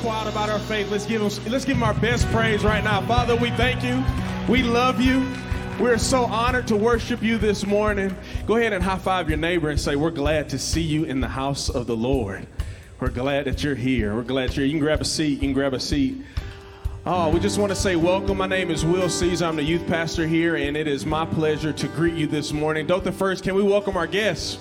quiet about our faith. Let's give him, let's give him our best praise right now. Father, we thank you. We love you. We're so honored to worship you this morning. Go ahead and high five your neighbor and say, We're glad to see you in the house of the Lord. We're glad that you're here. We're glad you're here. You can grab a seat. You can grab a seat. Oh, we just want to say welcome. My name is Will Caesar. I'm the youth pastor here, and it is my pleasure to greet you this morning. Dothan First, can we welcome our guests?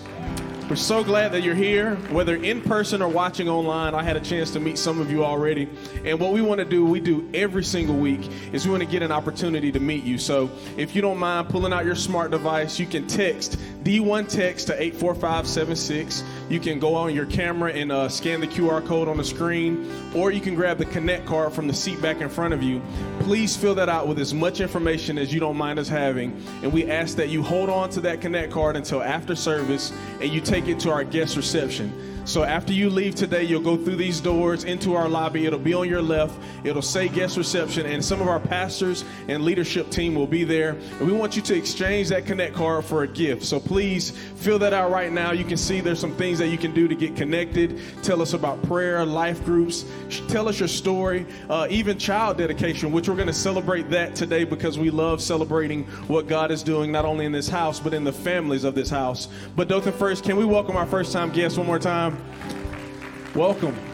We're so glad that you're here, whether in person or watching online. I had a chance to meet some of you already. And what we want to do, we do every single week, is we want to get an opportunity to meet you. So if you don't mind pulling out your smart device, you can text D1 text to 84576. You can go on your camera and uh, scan the QR code on the screen, or you can grab the Connect card from the seat back in front of you. Please fill that out with as much information as you don't mind us having. And we ask that you hold on to that Connect card until after service and you take it to our guest reception. So after you leave today, you'll go through these doors into our lobby. It'll be on your left. It'll say guest reception, and some of our pastors and leadership team will be there. And we want you to exchange that Connect card for a gift. So please fill that out right now. You can see there's some things that you can do to get connected. Tell us about prayer, life groups. Tell us your story, uh, even child dedication, which we're going to celebrate that today because we love celebrating what God is doing, not only in this house, but in the families of this house. But Dothan First, can we welcome our first time guest one more time? Welcome.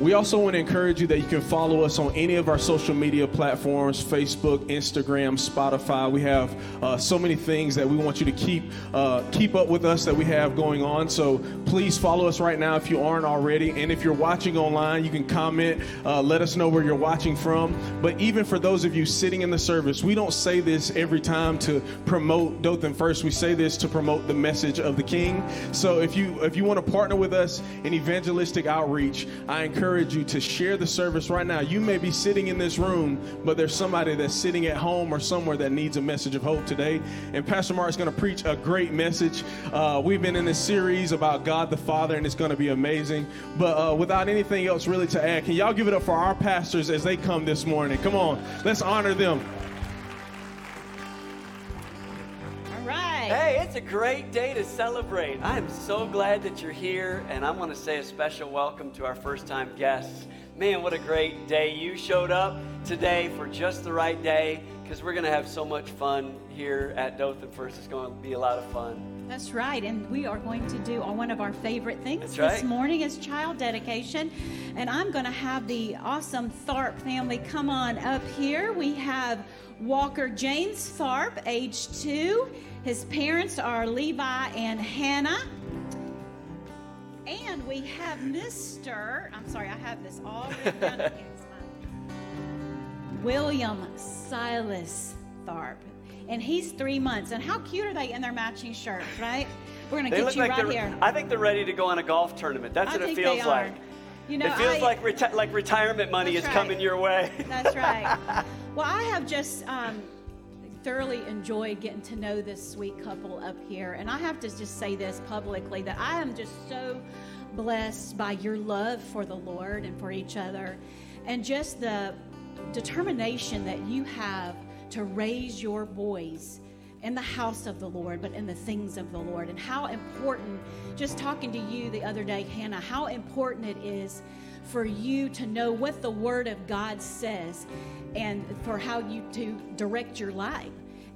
We also want to encourage you that you can follow us on any of our social media platforms Facebook, Instagram, Spotify. We have uh, so many things that we want you to keep uh, keep up with us that we have going on. So please follow us right now if you aren't already. And if you're watching online, you can comment, uh, let us know where you're watching from. But even for those of you sitting in the service, we don't say this every time to promote Dothan First. We say this to promote the message of the King. So if you if you want to partner with us in evangelistic outreach, I encourage you to share the service right now. You may be sitting in this room, but there's somebody that's sitting at home or somewhere that needs a message of hope today. And Pastor Mark is going to preach a great message. Uh, we've been in this series about God the Father, and it's going to be amazing. But uh, without anything else really to add, can y'all give it up for our pastors as they come this morning? Come on, let's honor them. It's a great day to celebrate. I am so glad that you're here, and I want to say a special welcome to our first time guests. Man, what a great day. You showed up today for just the right day because we're going to have so much fun here at Dothan First. It's going to be a lot of fun. That's right. And we are going to do one of our favorite things That's this morning is child dedication. And I'm going to have the awesome Tharp family come on up here. We have Walker James Tharp, age two. His parents are Levi and Hannah. And we have Mr. I'm sorry, I have this all written down William Silas Tharp. and he's three months. And how cute are they in their matching shirts, right? We're gonna get you like right here. I think they're ready to go on a golf tournament. That's I what it feels they are. like. You know, it feels I- like reti- like retirement money is right. coming your way. That's right. Well, I have just um, thoroughly enjoyed getting to know this sweet couple up here. And I have to just say this publicly that I am just so blessed by your love for the Lord and for each other, and just the determination that you have to raise your boys in the house of the Lord, but in the things of the Lord. And how important, just talking to you the other day, Hannah, how important it is for you to know what the Word of God says and for how you to direct your life.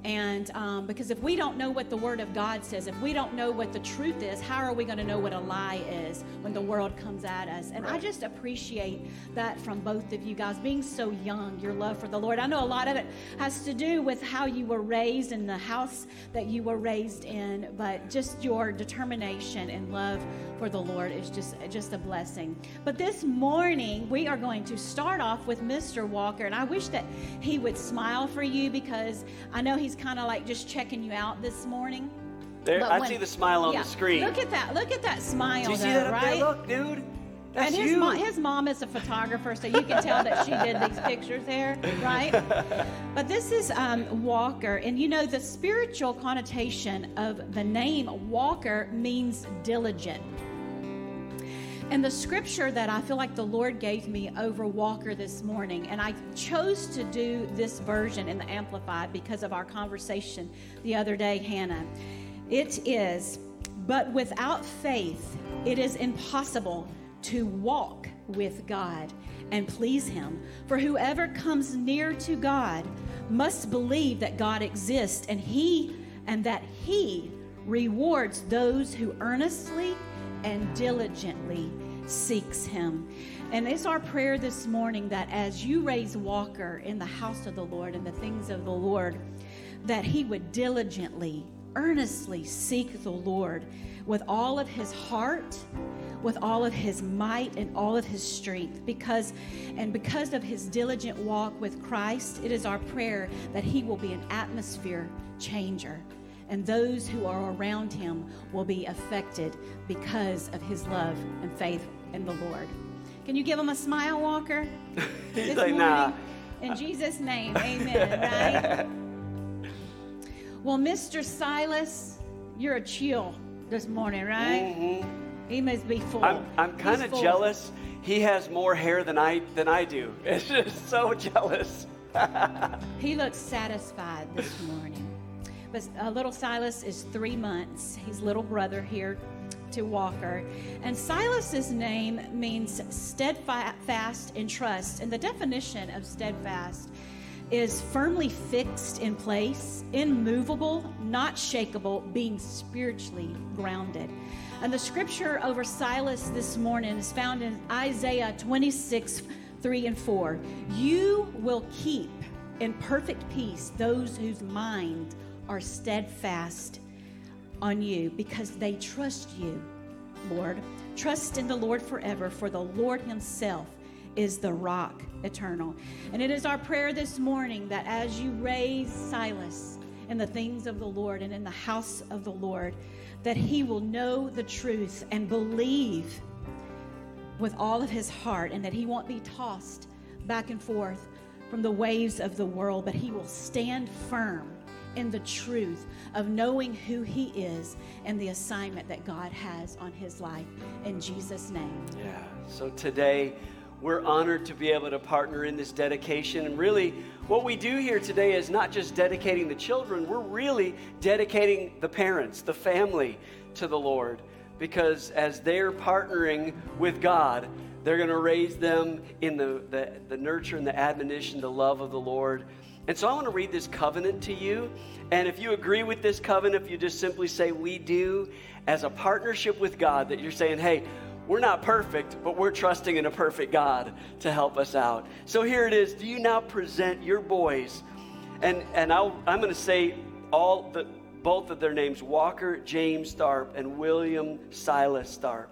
And um, because if we don't know what the Word of God says, if we don't know what the truth is, how are we going to know what a lie is when the world comes at us? And I just appreciate that from both of you guys, being so young, your love for the Lord. I know a lot of it has to do with how you were raised in the house that you were raised in, but just your determination and love for the Lord is just just a blessing. But this morning we are going to start off with Mr. Walker, and I wish that he would smile for you because I know he's kind of like just checking you out this morning. There, But I when- see the smile on yeah, the screen. Look at that! Look at that smile, Do you see though, that up right? there? Look, dude. That's and his, you. mo- his mom is a photographer, so you can tell that she did these pictures there, right? But this is um, Walker, and you know the spiritual connotation of the name Walker means diligent. And the scripture that I feel like the Lord gave me over Walker this morning, and I chose to do this version in the Amplified because of our conversation the other day, Hannah. It is, but without faith, it is impossible to walk with God and please Him. For whoever comes near to God must believe that God exists and He and that He rewards those who earnestly and diligently seeks him. And it's our prayer this morning that as you raise Walker in the house of the Lord and the things of the Lord, that he would diligently, earnestly seek the Lord with all of his heart, with all of his might and all of his strength because and because of his diligent walk with Christ, it is our prayer that he will be an atmosphere changer and those who are around him will be affected because of his love and faith in the Lord. Can you give him a smile, Walker? He's like, nah. In Jesus' name, amen, right? Well, Mr. Silas, you're a chill this morning, right? Mm-hmm. He must be full. I'm, I'm kind of jealous. He has more hair than I than I do. It's just so jealous. He looks satisfied this morning. But uh, little Silas is three months. He's little brother here to Walker. And Silas's name means steadfast in trust. And the definition of steadfast is firmly fixed in place, immovable, not shakable, being spiritually grounded. And the scripture over Silas this morning is found in Isaiah 26, 3 and 4. You will keep in perfect peace those whose mind are steadfast on you because they trust you, Lord. Trust in the Lord forever, for the Lord Himself is the rock eternal. And it is our prayer this morning that as you raise Silas in the things of the Lord and in the house of the Lord, that he will know the truth and believe with all of his heart, and that he won't be tossed back and forth from the waves of the world, but he will stand firm in the truth of knowing who he is and the assignment that God has on his life. In Jesus' name. Yeah. So today, we're honored to be able to partner in this dedication. And really, what we do here today is not just dedicating the children, we're really dedicating the parents, the family to the Lord. Because as they're partnering with God, they're going to raise them in the, the, the nurture and the admonition, the love of the Lord. And so I want to read this covenant to you. And if you agree with this covenant, if you just simply say, We do, as a partnership with God, that you're saying, Hey, we're not perfect, but we're trusting in a perfect God to help us out. So here it is. Do you now present your boys? And, and I'll, I'm going to say all the, both of their names Walker James Tharp and William Silas Tharp.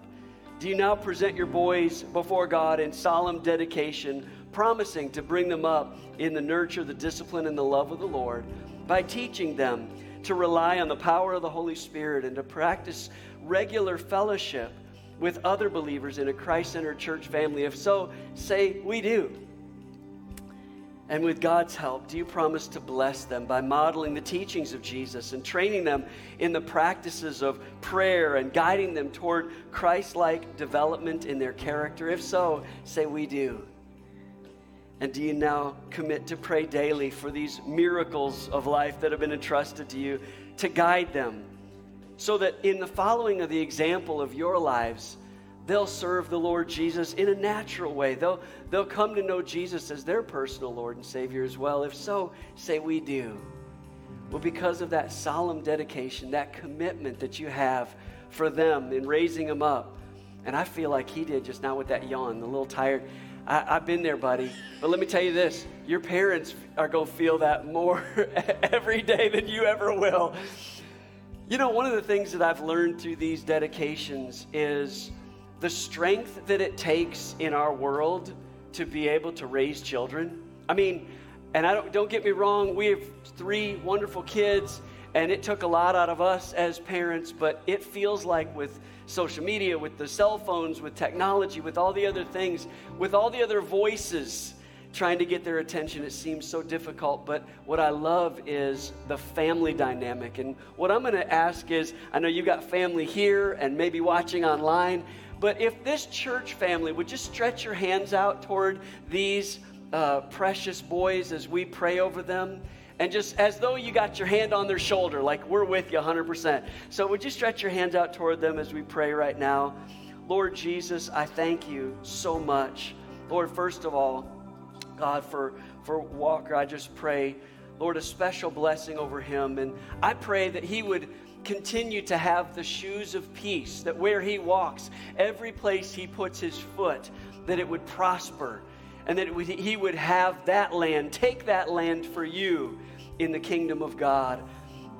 Do you now present your boys before God in solemn dedication promising to bring them up in the nurture, the discipline, and the love of the Lord by teaching them to rely on the power of the Holy Spirit and to practice regular fellowship with other believers in a Christ centered church family? If so, say, We do. And with God's help, do you promise to bless them by modeling the teachings of Jesus and training them in the practices of prayer and guiding them toward Christ like development in their character? If so, say, We do. And do you now commit to pray daily for these miracles of life that have been entrusted to you to guide them so that in the following of the example of your lives, they'll serve the Lord Jesus in a natural way. They'll, they'll come to know Jesus as their personal Lord and Savior as well. If so, say we do. Well, because of that solemn dedication, that commitment that you have for them in raising them up, and I feel like he did just now with that yawn, the little tired. I, have been there, buddy. But let me tell you this your parents are going to feel that more every day than you ever will. You know, one of the things that I've learned through these dedications is the strength that it takes in our world to be able to raise children. I mean, and I don't, don't get me wrong, we have three wonderful kids, and it took a lot out of us as parents, but it feels like with social media, with the cell phones, with technology, with all the other things, with all the other voices trying to get their attention, it seems so difficult. But what I love is the family dynamic. And what I'm going to ask is I know you've got family here and maybe watching online, but if this church family would just stretch your hands out toward these uh, precious boys as we pray over them and just as though you got your hand on their shoulder, like we're with you 100%. So, would you stretch your hands out toward them as we pray right now? Lord Jesus, I thank you so much. Lord, first of all, God, for, for Walker, I just pray, Lord, a special blessing over him. And I pray that he would continue to have the shoes of peace, that where he walks, every place he puts his foot, that it would prosper and that he would have that land, take that land for you in the kingdom of God.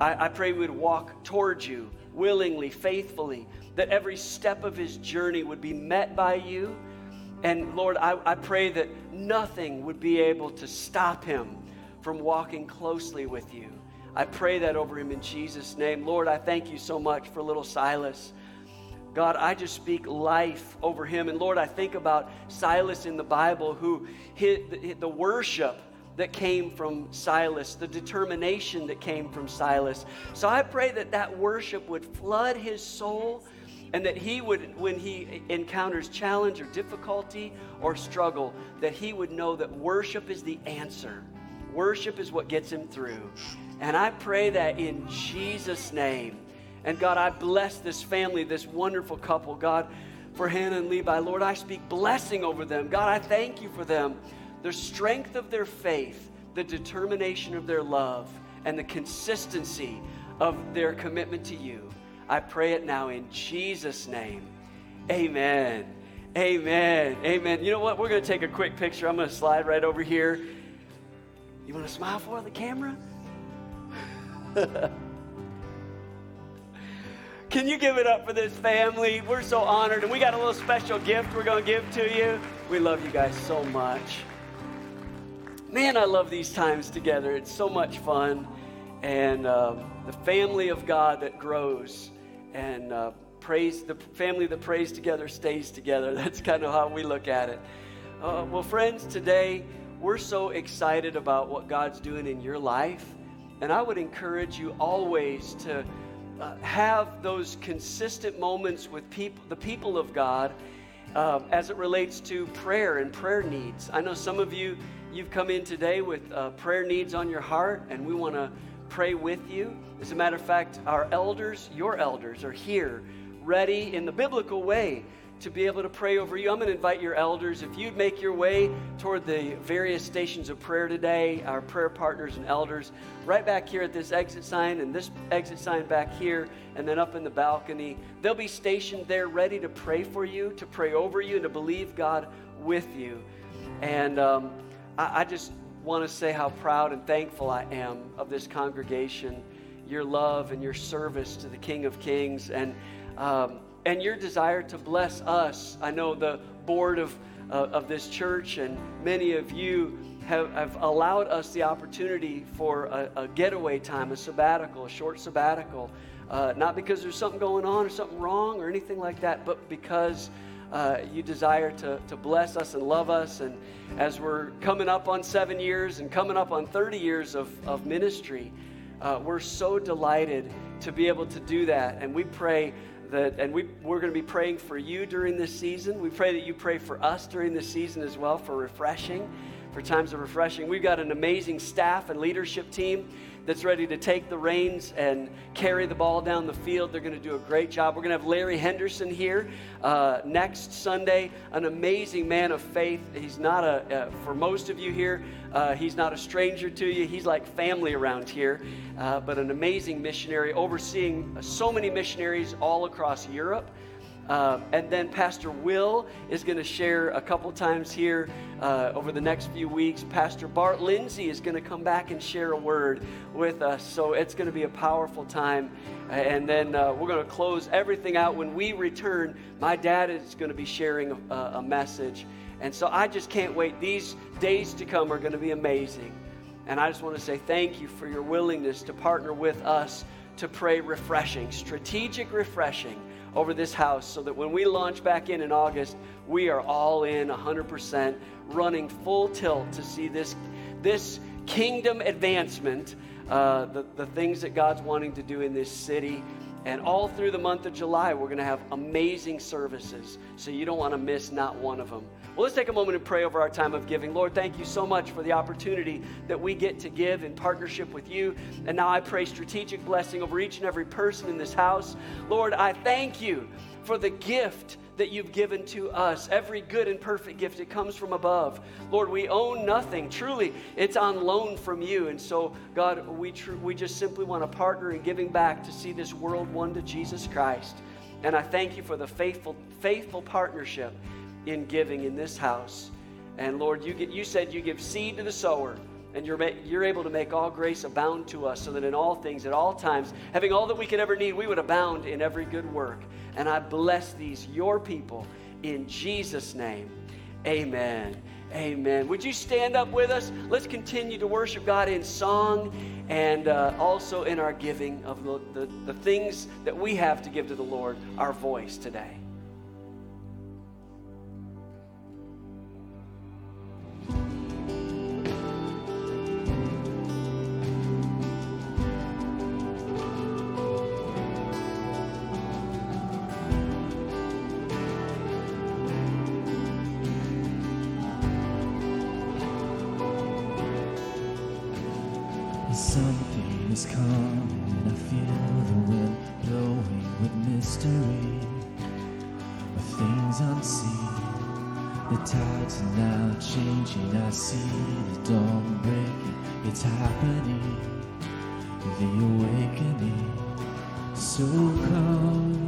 I, I pray we would walk towards you willingly, faithfully, that every step of his journey would be met by you. And Lord, I, I pray that nothing would be able to stop him from walking closely with you. I pray that over him in Jesus' name. Lord, I thank you so much for little Silas. God, I just speak life over him. And Lord, I think about Silas in the Bible who hit the worship that came from Silas, the determination that came from Silas. So I pray that that worship would flood his soul and that he would, when he encounters challenge or difficulty or struggle, that he would know that worship is the answer. Worship is what gets him through. And I pray that in Jesus' name. And God, I bless this family, this wonderful couple. God, for Hannah and Levi, Lord, I speak blessing over them. God, I thank you for them the strength of their faith, the determination of their love, and the consistency of their commitment to you. I pray it now in Jesus' name. Amen. Amen. Amen. You know what? We're going to take a quick picture. I'm going to slide right over here. You want to smile for the camera? Can you give it up for this family? We're so honored, and we got a little special gift we're going to give to you. We love you guys so much. Man, I love these times together. It's so much fun. And uh, the family of God that grows and uh, praise, the family that prays together stays together. That's kind of how we look at it. Uh, well, friends, today we're so excited about what God's doing in your life. And I would encourage you always to uh, have those consistent moments with people, the people of God uh, as it relates to prayer and prayer needs. I know some of you You've come in today with uh, prayer needs on your heart, and we want to pray with you. As a matter of fact, our elders, your elders, are here ready in the biblical way to be able to pray over you. I'm going to invite your elders, if you'd make your way toward the various stations of prayer today, our prayer partners and elders, right back here at this exit sign and this exit sign back here, and then up in the balcony. They'll be stationed there ready to pray for you, to pray over you, and to believe God with you. And, um, I, I just want to say how proud and thankful I am of this congregation, your love and your service to the King of Kings, and, um, and your desire to bless us. I know the board of uh, of this church, and many of you have, have allowed us the opportunity for a, a getaway time, a sabbatical, a short sabbatical. Uh, not because there's something going on or something wrong or anything like that, but because uh, you desire to, to bless us and love us. And as we're coming up on seven years and coming up on 30 years of, of ministry, uh, we're so delighted to be able to do that. And we pray that, and we, we're going to be praying for you during this season. We pray that you pray for us during this season as well for refreshing, for times of refreshing. We've got an amazing staff and leadership team that's ready to take the reins and carry the ball down the field. They're going to do a great job. We're going to have Larry Henderson here uh, next Sunday, an amazing man of faith. He's not a, uh, for most of you here, uh, he's not a stranger to you. He's like family around here, uh, but an amazing missionary, overseeing so many missionaries all across Europe. Uh, and then Pastor Will is going to share a couple times here uh, over the next few weeks. Pastor Bart Lindsay is going to come back and share a word with us. So it's going to be a powerful time. And then uh, we're going to close everything out. When we return, my dad is going to be sharing a, a message. And so I just can't wait. These days to come are going to be amazing. And I just want to say thank you for your willingness to partner with us to pray refreshing, strategic refreshing over this house so that when we launch back in in August, we are all in 100%, running full tilt to see this, this kingdom advancement, uh, the, the things that God's wanting to do in this city. And all through the month of July, we're going to have amazing services. So you don't want to miss not one of them. Well, let's take a moment and pray over our time of giving. Lord, thank you so much for the opportunity that we get to give in partnership with you. And now I pray strategic blessing over each and every person in this house. Lord, I thank you for the gift that you've given to us. Every good and perfect gift, it comes from above. Lord, we own nothing. Truly, it's on loan from you. And so, God, we, tr- we just simply want to partner in giving back to see this world won to Jesus Christ. And I thank you for the faithful, faithful partnership in giving in this house. And Lord, you, get, you said you give seed to the sower, and you're, you're able to make all grace abound to us, so that in all things, at all times, having all that we could ever need, we would abound in every good work. And I bless these, your people, in Jesus' name. Amen. Amen. Would you stand up with us? Let's continue to worship God in song and uh, also in our giving of the, the, the things that we have to give to the Lord, our voice today. Is coming, I feel the wind blowing with mystery. Of things unseen, the tides are now changing. I see the dawn breaking, it's happening. The awakening, so come,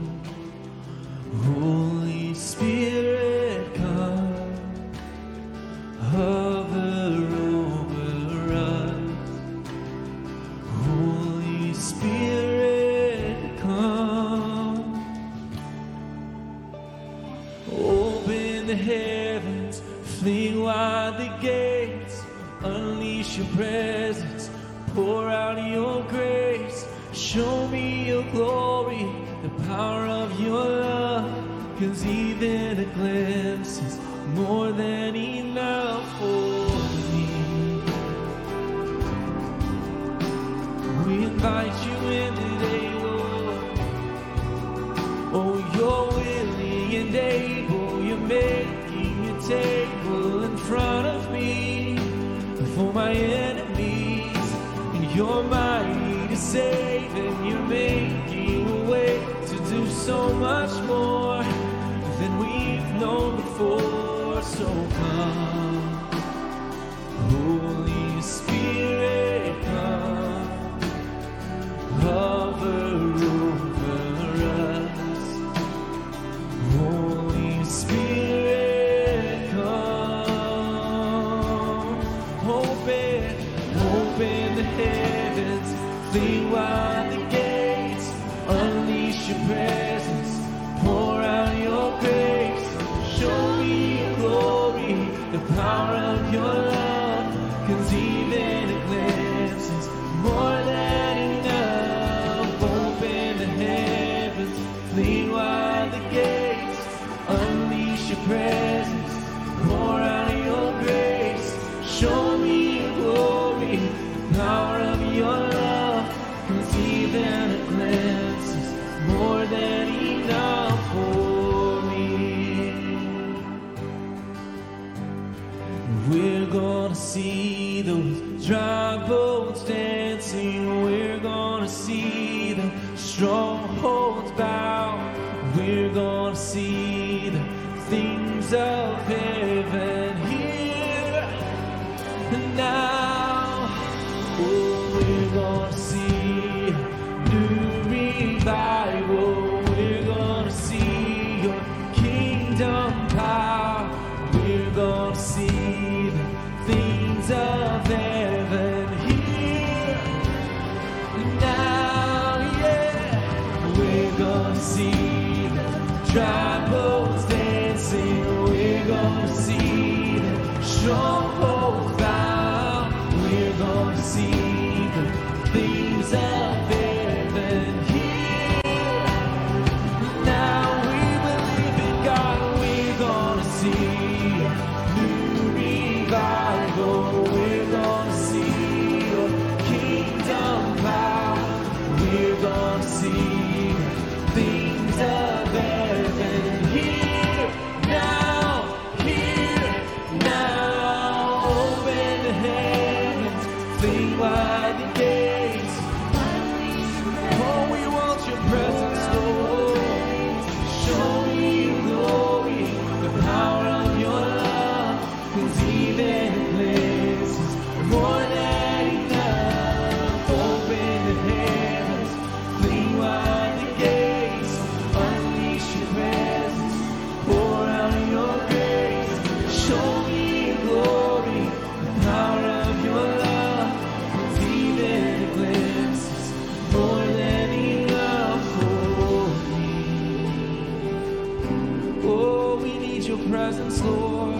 stars store.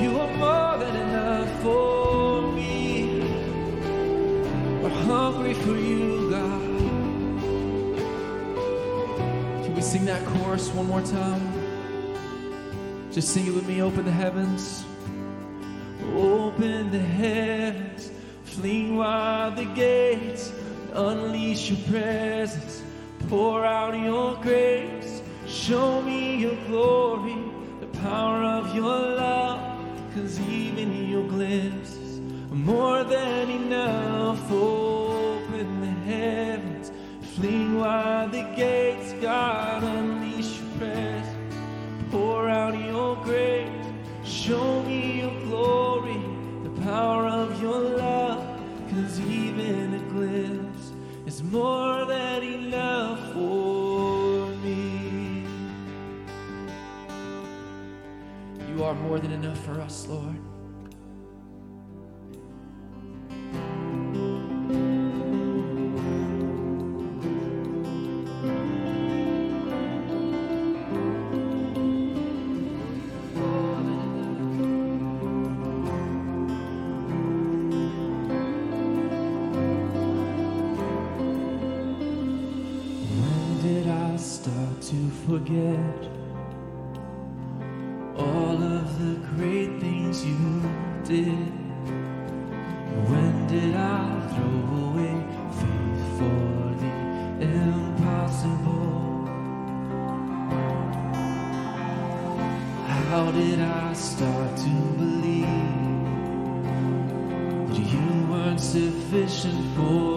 You are more than enough for me. We're hungry for you, God. Can we sing that chorus one more time? Just sing it with me. Open the heavens. Open the heavens. Fling wide the gates. Unleash your presence. Pour out your grace. Show me your glory, the power of your love. Cause even your glimpses are more than enough. Open the heavens, fling wide the gates, God, unleash your presence. Pour out your grace, show me your glory, the power of your love. Cause even a glimpse is more are more than enough for us, Lord. 是不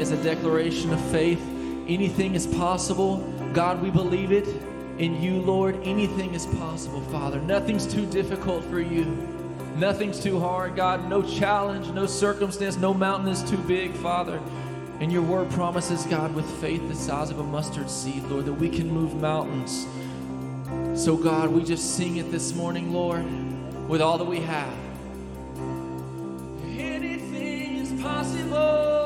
as a declaration of faith. Anything is possible. God, we believe it. In you, Lord, anything is possible, Father. Nothing's too difficult for you. Nothing's too hard, God. No challenge, no circumstance, no mountain is too big, Father. And your word promises, God, with faith the size of a mustard seed, Lord, that we can move mountains. So, God, we just sing it this morning, Lord, with all that we have. Anything is possible.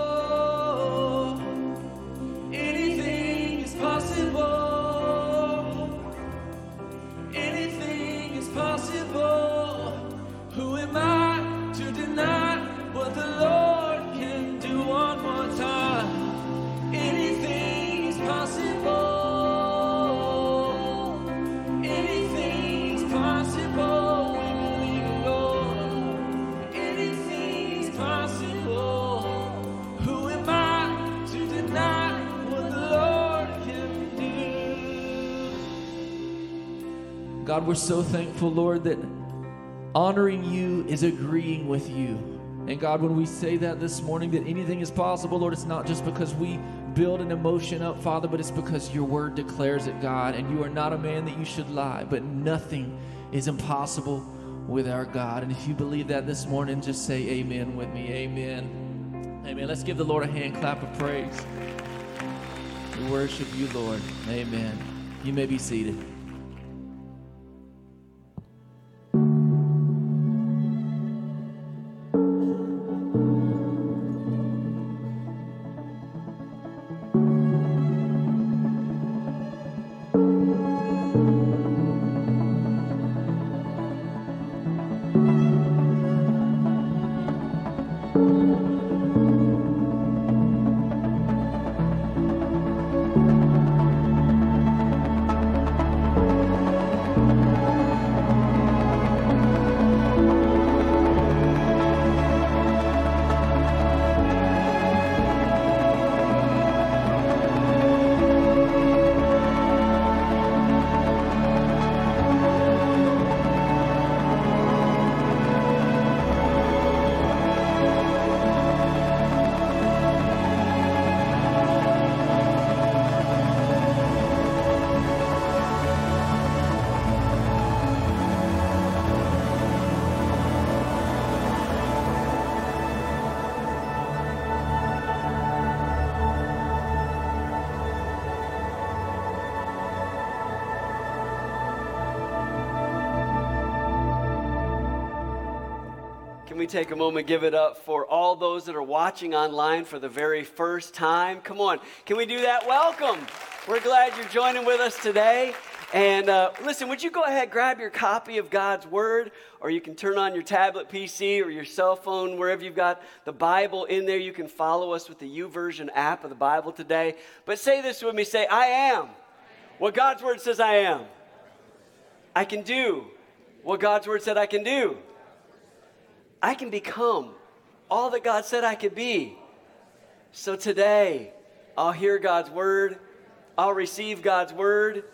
God, we're so thankful, Lord, that honoring you is agreeing with you. And God, when we say that this morning, that anything is possible, Lord, it's not just because we build an emotion up, Father, but it's because your word declares it, God. And you are not a man that you should lie, but nothing is impossible with our God. And if you believe that this morning, just say amen with me. Amen. Amen. Let's give the Lord a hand clap of praise. We worship you, Lord. Amen. You may be seated. We take a moment, give it up for all those that are watching online for the very first time? Come on, can we do that? Welcome. We're glad you're joining with us today. And uh, listen, would you go ahead, grab your copy of God's Word, or you can turn on your tablet PC or your cell phone, wherever you've got the Bible in there. You can follow us with the YouVersion app of the Bible today. But say this with me say, I am what God's Word says I am. I can do what God's Word said I can do. I can become all that God said I could be. So today, I'll hear God's word, I'll receive God's word,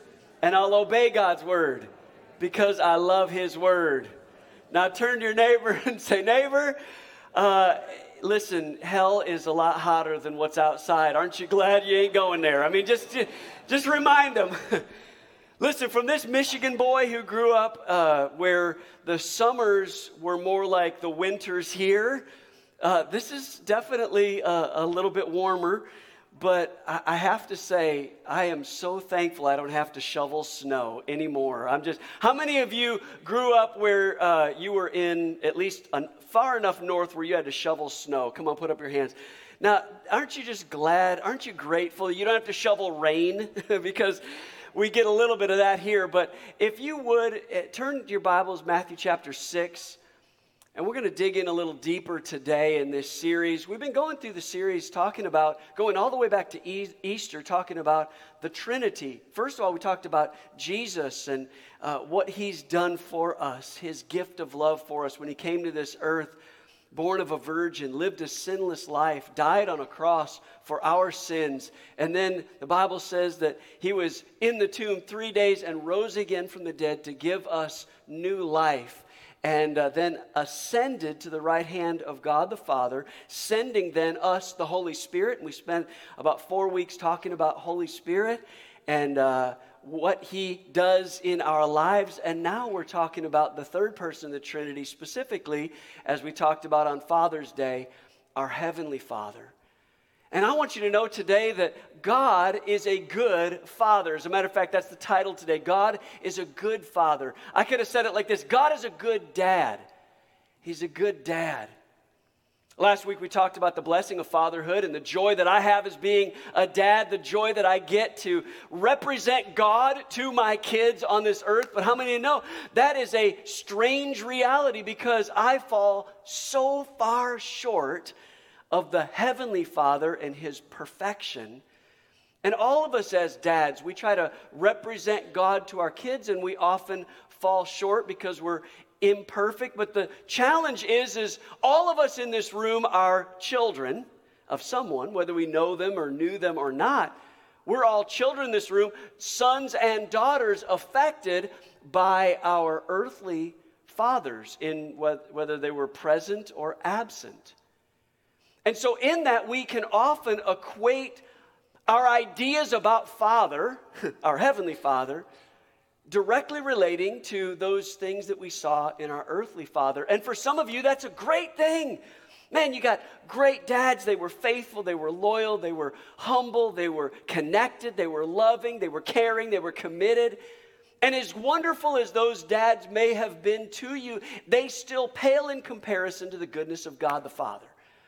and I'll obey God's word because I love His word. Now turn to your neighbor and say, Neighbor, uh, listen, hell is a lot hotter than what's outside. Aren't you glad you ain't going there? I mean, just, just, just remind them. Listen, from this Michigan boy who grew up uh, where the summers were more like the winters here, uh, this is definitely a, a, little bit warmer. But I, I have to say, I am so thankful I don't have to shovel snow anymore. I'm just, how many of you grew up where uh, you were in at least an, far enough north where you had to shovel snow? Come on, put up your hands. Now, aren't you just glad? Aren't you grateful you don't have to shovel rain? because we get a little bit of that here. But if you would, uh, turn your Bibles, Matthew chapter 6. And we're going to dig in a little deeper today in this series. We've been going through the series talking about, going all the way back to Easter, talking about the Trinity. First of all, we talked about Jesus and uh, what he's done for us, his gift of love for us when he came to this earth born of a virgin, lived a sinless life, died on a cross for our sins. And then the Bible says that he was in the tomb three days and rose again from the dead to give us new life. and uh, then ascended to the right hand of God the Father, sending then us the Holy Spirit. And we spent about four weeks talking about Holy Spirit and uh, what He does in our lives. And now we're talking about the third person of the Trinity, specifically, as we talked about on Father's Day, our Heavenly Father. And I want you to know today that God is a good father. As a matter of fact, that's the title today. God is a good father. I could have said it like this God is a good dad. He's a good dad. Last week we talked about the blessing of fatherhood and the joy that I have as being a dad, the joy that I get to represent God to my kids on this earth. But how many know that is a strange reality because I fall so far short of the Heavenly Father and His perfection. And all of us as dads, we try to represent God to our kids, and we often fall short because we're imperfect. But the challenge is, is all of us in this room are children of someone, whether we know them or knew them or not. We're all children in this room, sons and daughters affected by our earthly fathers, in whether they were present or absent. And so, in that, we can often equate our ideas about Father, our Heavenly Father, directly relating to those things that we saw in our earthly Father. And for some of you, that's a great thing. Man, you got great dads. They were faithful, they were loyal, they were humble, they were connected, they were loving, they were caring, they were committed. And as wonderful as those dads may have been to you, they still pale in comparison to the goodness of God the Father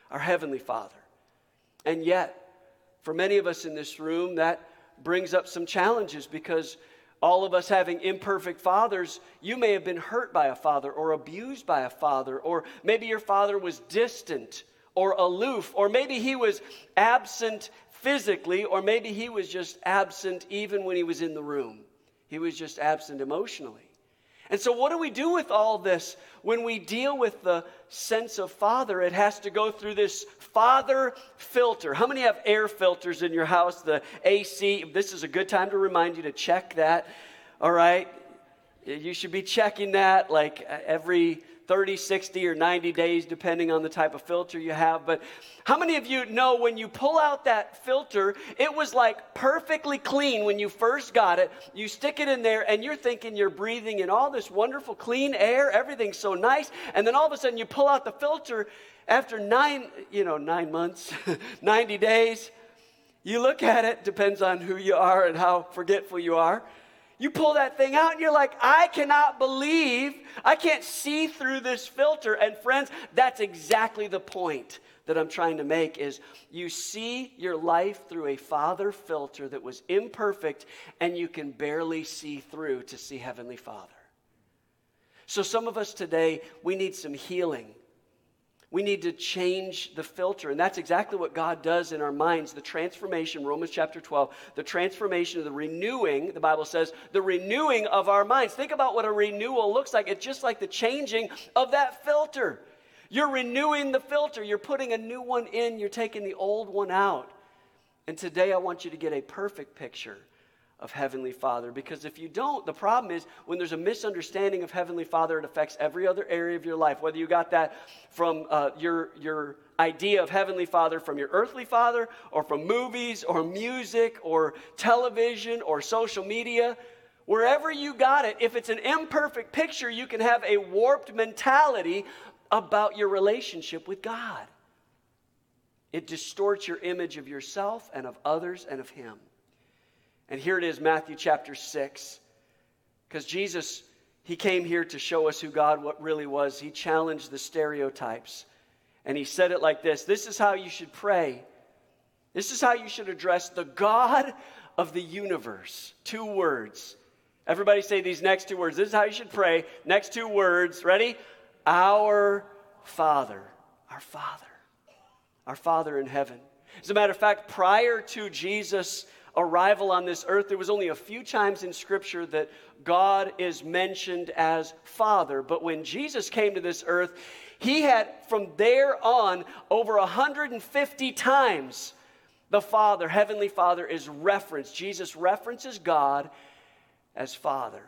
our Heavenly Father. And yet, for many of us in this room, that brings up some challenges because all of us having imperfect fathers, you may have been hurt by a father or abused by a father, or maybe your father was distant or aloof, or maybe he was absent physically, or maybe he was just absent even when he was in the room. He was just absent emotionally. And so, what do we do with all this when we deal with the sense of father? It has to go through this father filter. How many have air filters in your house? The AC. This is a good time to remind you to check that. All right? You should be checking that like uh, every 30, 60, or 90 days, depending on the type of filter you have. But how many of you know when you pull out that filter, it was like perfectly clean when you first got it? You stick it in there and you're thinking you're breathing in all this wonderful clean air, everything's so nice. And then all of a sudden you pull out the filter after nine, you know, nine months, 90 days. You look at it, depends on who you are and how forgetful you are. You pull that thing out and you're like, I cannot believe I can't see through this filter. And friends, that's exactly the point that I'm trying to make is you see your life through a father filter that was imperfect and you can barely see through to see heavenly father. So some of us today we need some healing. We need to change the filter. And that's exactly what God does in our minds the transformation, Romans chapter 12, the transformation of the renewing, the Bible says, the renewing of our minds. Think about what a renewal looks like. It's just like the changing of that filter. You're renewing the filter, you're putting a new one in, you're taking the old one out. And today I want you to get a perfect picture of Heavenly Father. Because if you don't, the problem is when there's a misunderstanding of Heavenly Father, it affects every other area of your life. Whether you got that from uh, your, your idea of Heavenly Father from your earthly father, or from movies, or music, or television, or social media, wherever you got it, if it's an imperfect picture, you can have a warped mentality about your relationship with God. It distorts your image of yourself and of others and of Him. And here it is, Matthew chapter 6. Because Jesus, he came here to show us who God what really was. He challenged the stereotypes. And he said it like this This is how you should pray. This is how you should address the God of the universe. Two words. Everybody say these next two words. This is how you should pray. Next two words. Ready? Our Father. Our Father. Our Father in heaven. As a matter of fact, prior to Jesus' arrival on this earth, there was only a few times in Scripture that God is mentioned as Father. But when Jesus came to this earth, he had from there on over 150 times the Father, Heavenly Father, is referenced. Jesus references God as Father.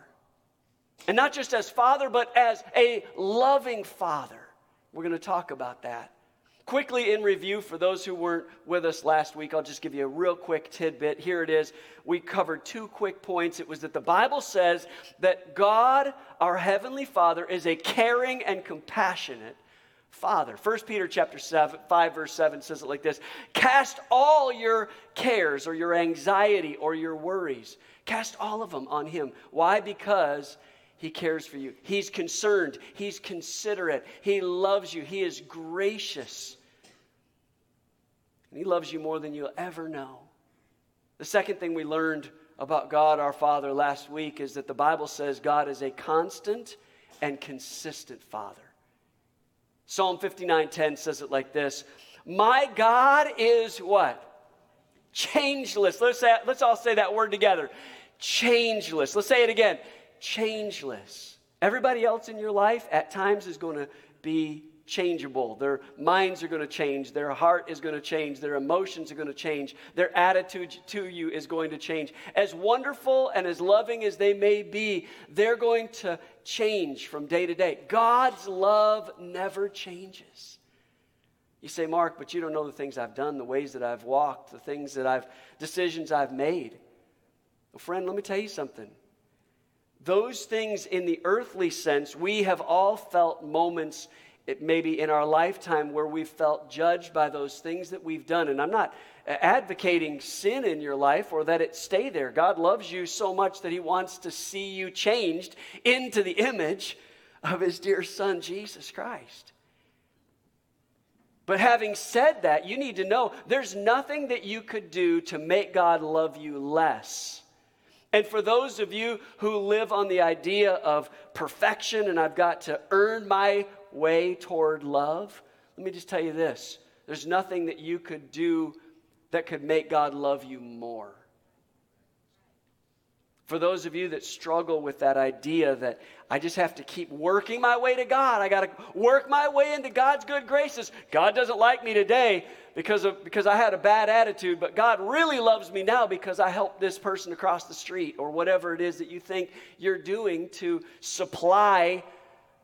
And not just as father, but as a loving father. We're going to talk about that. Quickly in review, for those who weren't with us last week, I'll just give you a real quick tidbit. Here it is. We covered two quick points. It was that the Bible says that God, our Heavenly Father, is a caring and compassionate Father. 1 Peter chapter 7, 5, verse 7 says it like this Cast all your cares or your anxiety or your worries, cast all of them on Him. Why? Because he cares for you. He's concerned. He's considerate. He loves you. He is gracious. And He loves you more than you'll ever know. The second thing we learned about God our Father last week is that the Bible says God is a constant and consistent Father. Psalm 59:10 says it like this: "My God is what? Changeless." Let's say, let's all say that word together. Changeless. Let's say it again changeless. Everybody else in your life at times is going to be changeable. Their minds are going to change. Their heart is going to change. Their emotions are going to change. Their attitude to you is going to change. As wonderful and as loving as they may be, they're going to change from day to day. God's love never changes. You say, Mark, but you don't know the things I've done, the ways that I've walked, the things that I've, decisions I've made. Well, friend, let me tell you something those things in the earthly sense, we have all felt moments, maybe in our lifetime, where we've felt judged by those things that we've done. And I'm not advocating sin in your life or that it stay there. God loves you so much that He wants to see you changed into the image of His dear Son, Jesus Christ. But having said that, you need to know there's nothing that you could do to make God love you less and for those of you who live on the idea of perfection and I've got to earn my way toward love, let me just tell you this there's nothing that you could do that could make God love you more. For those of you that struggle with that idea that I just have to keep working my way to God, I got to work my way into God's good graces. God doesn't like me today because, of, because I had a bad attitude, but God really loves me now because I helped this person across the street, or whatever it is that you think you're doing to supply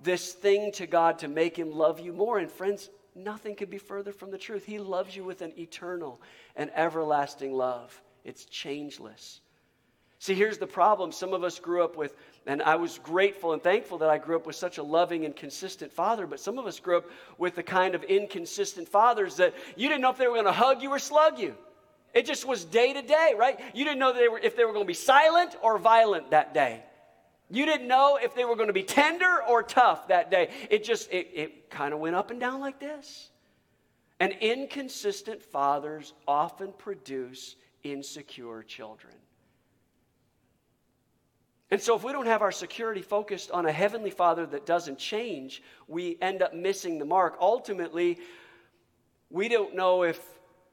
this thing to God to make Him love you more. And friends, nothing could be further from the truth. He loves you with an eternal and everlasting love, it's changeless. See, here's the problem. Some of us grew up with, and I was grateful and thankful that I grew up with such a loving and consistent father, but some of us grew up with the kind of inconsistent fathers that you didn't know if they were going to hug you or slug you. It just was day to day, right? You didn't know they were, if they were going to be silent or violent that day. You didn't know if they were going to be tender or tough that day. It just, it, it kind of went up and down like this. And inconsistent fathers often produce insecure children. And so, if we don't have our security focused on a heavenly Father that doesn't change, we end up missing the mark. Ultimately, we don't know if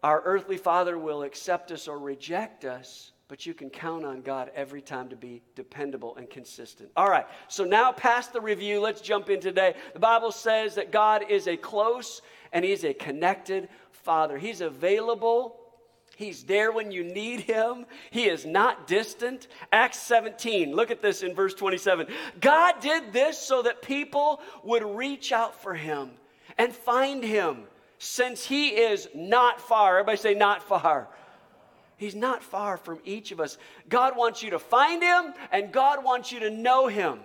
our earthly Father will accept us or reject us, but you can count on God every time to be dependable and consistent. All right, so now past the review, let's jump in today. The Bible says that God is a close and He's a connected Father, He's available He's there when you need him. He is not distant. Acts 17, look at this in verse 27. God did this so that people would reach out for him and find him since he is not far. Everybody say, not far. He's not far from each of us. God wants you to find him and God wants you to know him.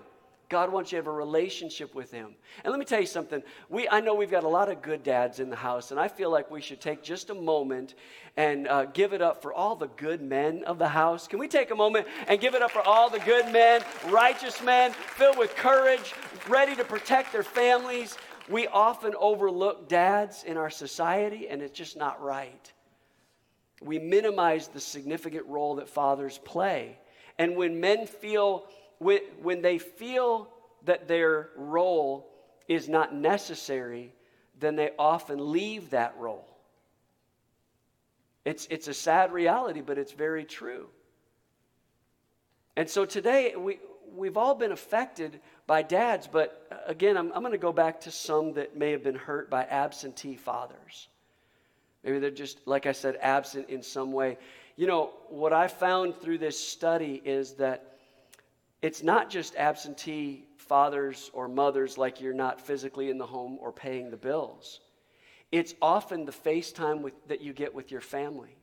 God wants you to have a relationship with Him. And let me tell you something. We, I know we've got a lot of good dads in the house, and I feel like we should take just a moment and uh, give it up for all the good men of the house. Can we take a moment and give it up for all the good men, righteous men, filled with courage, ready to protect their families? We often overlook dads in our society, and it's just not right. We minimize the significant role that fathers play. And when men feel when, when they feel that their role is not necessary, then they often leave that role. It's, it's a sad reality, but it's very true. And so today, we, we've all been affected by dads, but uh, again, I'm, I'm going to go back to some that may have been hurt by absentee fathers. Maybe they're just, like I said, absent in some way. You know, what I found through this study is that it's not just absentee fathers or mothers like you're not physically in the home or paying the bills. It's often the FaceTime with, that you get with your family.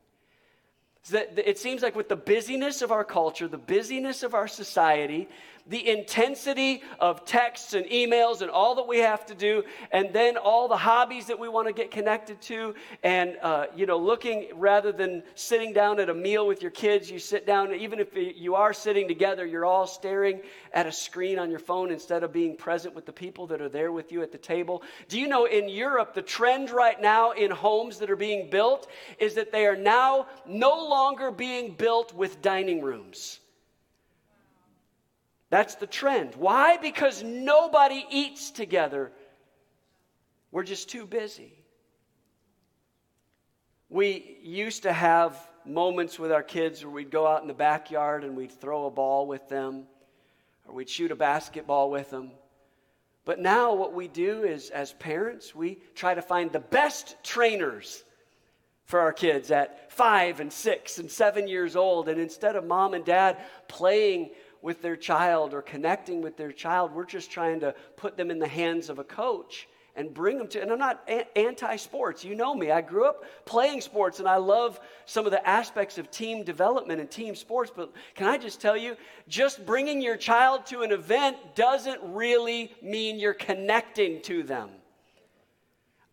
That It seems like with the busyness of our culture, the busyness of our society, the intensity of texts and emails and all that we have to do, and then all the hobbies that we want to get connected to, and uh, you know, looking rather than sitting down at a meal with your kids, you sit down. Even if you are sitting together, you're all staring at a screen on your phone instead of being present with the people that are there with you at the table. Do you know in Europe the trend right now in homes that are being built is that they are now no longer being built with dining rooms. That's the trend. Why? Because nobody eats together. We're just too busy. We used to have moments with our kids where we'd go out in the backyard and we'd throw a ball with them or we'd shoot a basketball with them. But now, what we do is, as parents, we try to find the best trainers for our kids at five and six and seven years old. And instead of mom and dad playing with their child or connecting with their child. We're just trying to put them in the hands of a coach and bring them to and i'm not anti sports you know me. I grew up playing sports and i love some of the aspects of team development and team sports but can i just tell you just bringing your child to an event doesn't really mean you're connecting to them.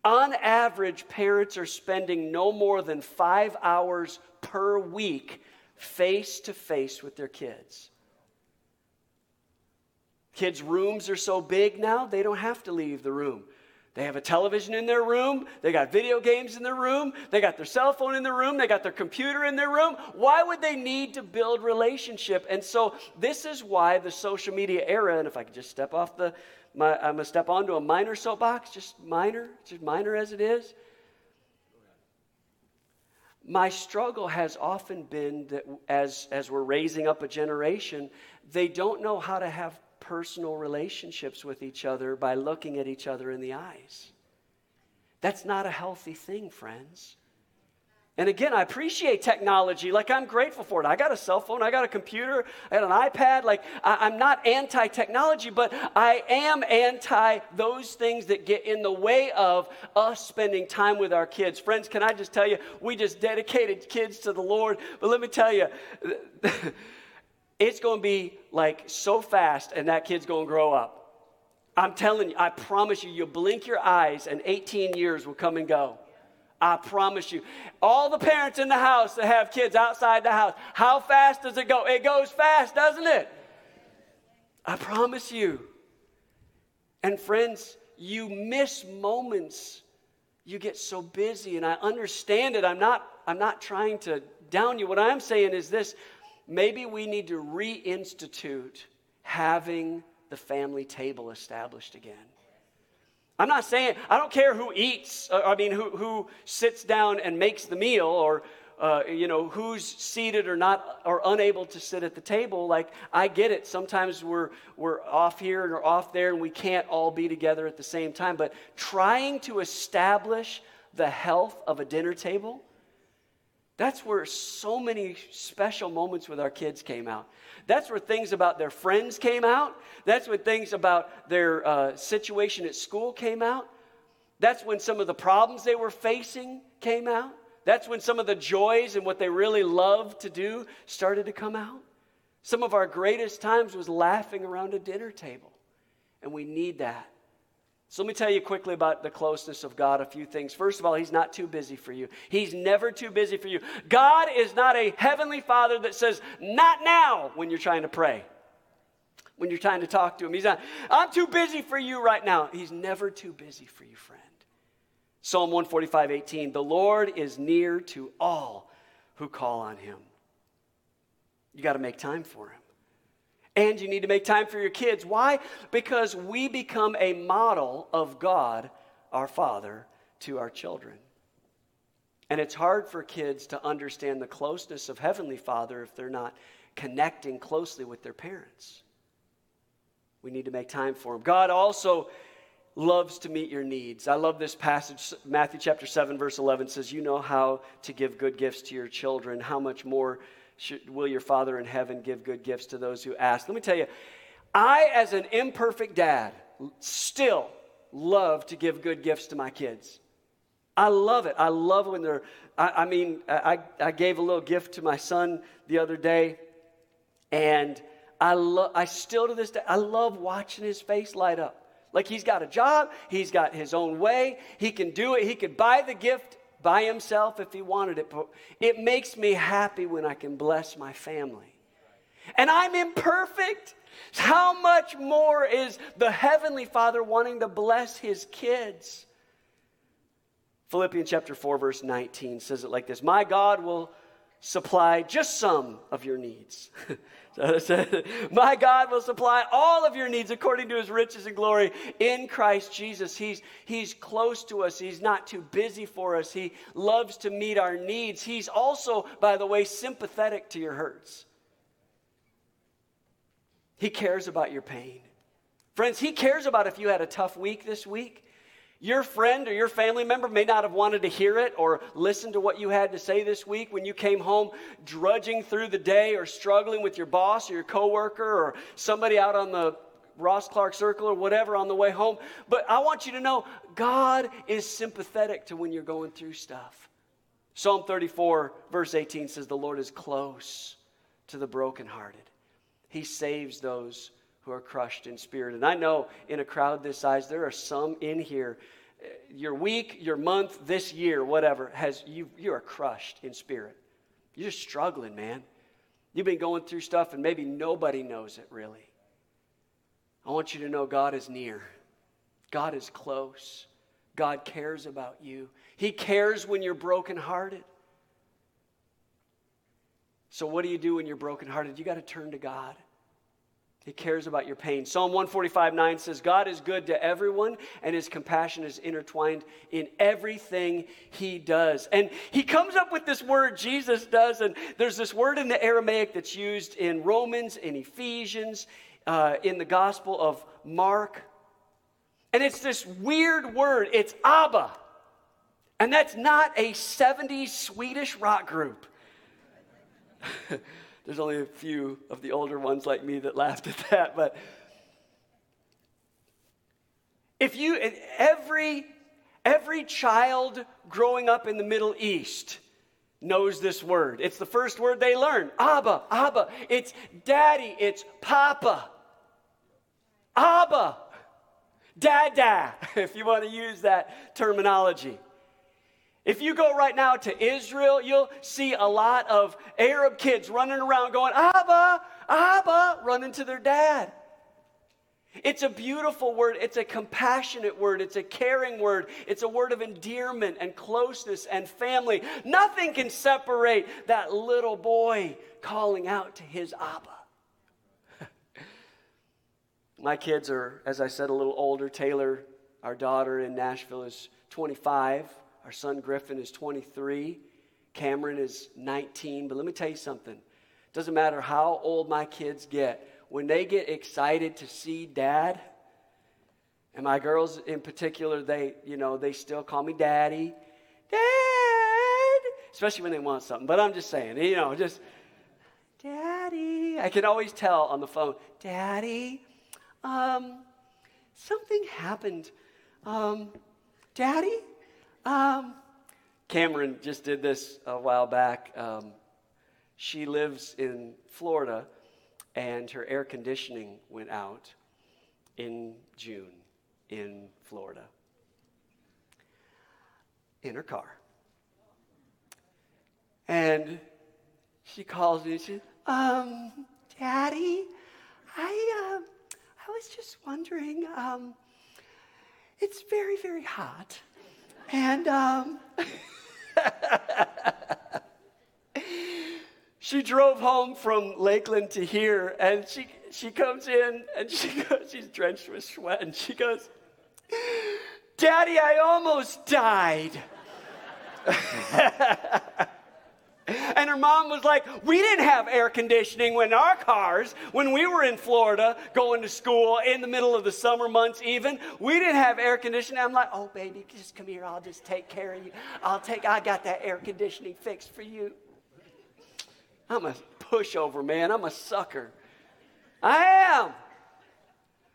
On average parents are spending no more than five hours per week face to face with their kids Kids' rooms are so big now, they don't have to leave the room. They have a television in their room. They got video games in their room. They got their cell phone in their room. They got their computer in their room. Why would they need to build relationship? And so this is why the social media era, and if I could just step off the, my, I'm going to step onto a minor soapbox, just minor, just minor as it is. My struggle has often been that as, as we're raising up a generation, they don't know how to have personal relationships with each other by looking at each other in the eyes. That's not a healthy thing, friends. And again, I appreciate technology. Like, I'm grateful for it. I got a cell phone, I got a computer, I got an iPad. Like, I, am not anti technology, but I am anti those things that get in the way of us spending time with our kids. Friends, can I just tell you, we just dedicated kids to the Lord. But let me tell you, it's going to be like so fast, and that kid's going to grow up. I'm telling you, I promise you, you'll blink your eyes, and 18 years will come and go. I promise you. All the parents in the house that have kids outside the house, how fast does it go? It goes fast, doesn't it? I promise you. And friends, you miss moments. You get so busy, and I understand it. I'm not, I'm not trying to down you. What I'm saying is this maybe we need to reinstitute having the family table established again. I'm not saying, I don't care who eats, uh, I mean, who, who sits down and makes the meal or, uh, you know, who's seated or not or unable to sit at the table. Like, I get it. Sometimes we're, we're off here and we're off there and we can't all be together at the same time. But trying to establish the health of a dinner table that's where so many special moments with our kids came out. That's where things about their friends came out. That's when things about their uh, situation at school came out. That's when some of the problems they were facing came out. That's when some of the joys and what they really loved to do started to come out. Some of our greatest times was laughing around a dinner table. And we need that. So let me tell you quickly about the closeness of God, a few things. First of all, He's not too busy for you. He's never too busy for you. God is not a heavenly Father that says, not now, when you're trying to pray, when you're trying to talk to Him. He's not, I'm too busy for you right now. He's never too busy for you, friend. Psalm 145, 18, the Lord is near to all who call on Him. You got to make time for Him. And you need to make time for your kids. Why? Because we become a model of God, our Father, to our children. And it's hard for kids to understand the closeness of Heavenly Father if they're not connecting closely with their parents. We need to make time for them. God also loves to meet your needs. I love this passage. Matthew chapter 7, verse 11 says, You know how to give good gifts to your children. How much more will your Father in heaven give good gifts to those who ask. Let me tell you, I, as an imperfect dad, still love to give good gifts to my kids. I love it. I love when they're, I, I mean, I, I gave a little gift to my son the other day, and I, love. I still to this day, I love watching his face light up. Like he's got a job, he's got his own way, he can do it, he could buy the gift by himself if he wanted it. But it makes me happy when I can bless my family. And I'm imperfect. How much more is the Heavenly Father wanting to bless His kids? Philippians chapter 4, verse 19 says it like this My God will supply just some of your needs. My God will supply all of your needs according to his riches and glory in Christ Jesus. He's, he's close to us. He's not too busy for us. He loves to meet our needs. He's also, by the way, sympathetic to your hurts. He cares about your pain. Friends, he cares about if you had a tough week this week. Your friend or your family member may not have wanted to hear it or listen to what you had to say this week when you came home drudging through the day or struggling with your boss or your coworker or somebody out on the Ross Clark Circle or whatever on the way home. But I want you to know God is sympathetic to when you're going through stuff. Psalm 34, verse 18 says, The Lord is close to the brokenhearted. He saves those who are crushed in spirit. And I know in a crowd this size, there are some in here. Eh, your week, your month, this year, whatever, has you you are crushed in spirit. You're struggling, man. You've been going through stuff and maybe nobody knows it really. I want you to know God is near. God is close. God cares about you. He cares when you're brokenhearted. So, what do you do when you're brokenhearted? You got to turn to God. He cares about your pain. Psalm 145 9 says, God is good to everyone, and his compassion is intertwined in everything he does. And he comes up with this word, Jesus does, and there's this word in the Aramaic that's used in Romans, in Ephesians, uh, in the Gospel of Mark. And it's this weird word, it's Abba. And that's not a 70s Swedish rock group. There's only a few of the older ones like me that laughed at that, but if you every every child growing up in the Middle East knows this word. It's the first word they learn. Abba, Abba. It's daddy, it's papa. Abba. Dada, if you want to use that terminology. If you go right now to Israel, you'll see a lot of Arab kids running around going, Abba, Abba, running to their dad. It's a beautiful word. It's a compassionate word. It's a caring word. It's a word of endearment and closeness and family. Nothing can separate that little boy calling out to his Abba. My kids are, as I said, a little older. Taylor, our daughter in Nashville, is 25. Our son Griffin is 23. Cameron is 19. But let me tell you something. Doesn't matter how old my kids get, when they get excited to see dad, and my girls in particular, they, you know, they still call me daddy. Dad! Especially when they want something. But I'm just saying, you know, just daddy. I can always tell on the phone, daddy, um, something happened. Um, daddy, um, Cameron just did this a while back. Um, she lives in Florida, and her air conditioning went out in June in Florida in her car. And she calls me and she says, um, Daddy, I, uh, I was just wondering, um, it's very, very hot. And um, she drove home from Lakeland to here, and she, she comes in and she goes, she's drenched with sweat, and she goes, Daddy, I almost died. And her mom was like, We didn't have air conditioning when our cars, when we were in Florida going to school in the middle of the summer months, even, we didn't have air conditioning. I'm like, Oh, baby, just come here. I'll just take care of you. I'll take, I got that air conditioning fixed for you. I'm a pushover, man. I'm a sucker. I am.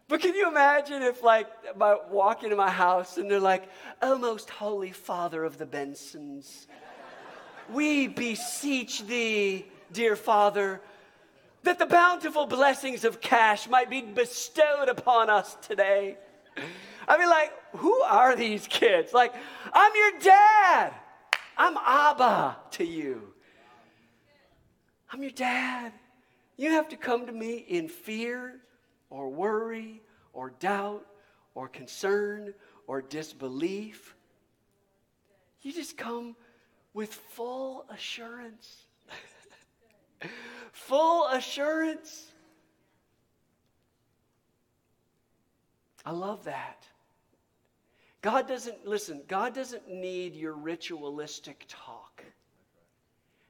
But can you imagine if, like, I walk into my house and they're like, Oh, most holy Father of the Bensons, we beseech thee, dear Father, that the bountiful blessings of cash might be bestowed upon us today. I mean, like, who are these kids? Like, I'm your dad. I'm Abba to you. I'm your dad. You have to come to me in fear or worry or doubt or concern or disbelief. You just come with full assurance. full assurance. I love that. God doesn't, listen, God doesn't need your ritualistic talk.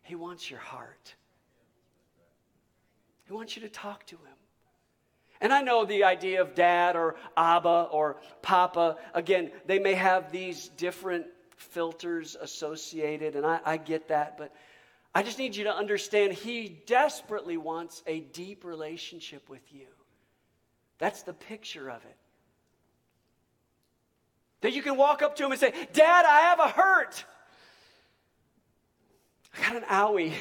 He wants your heart. He wants you to talk to Him. And I know the idea of dad or Abba or Papa, again, they may have these different filters associated, and I, I get that, but I just need you to understand He desperately wants a deep relationship with you. That's the picture of it. That you can walk up to him and say, Dad, I have a hurt. I got an owie.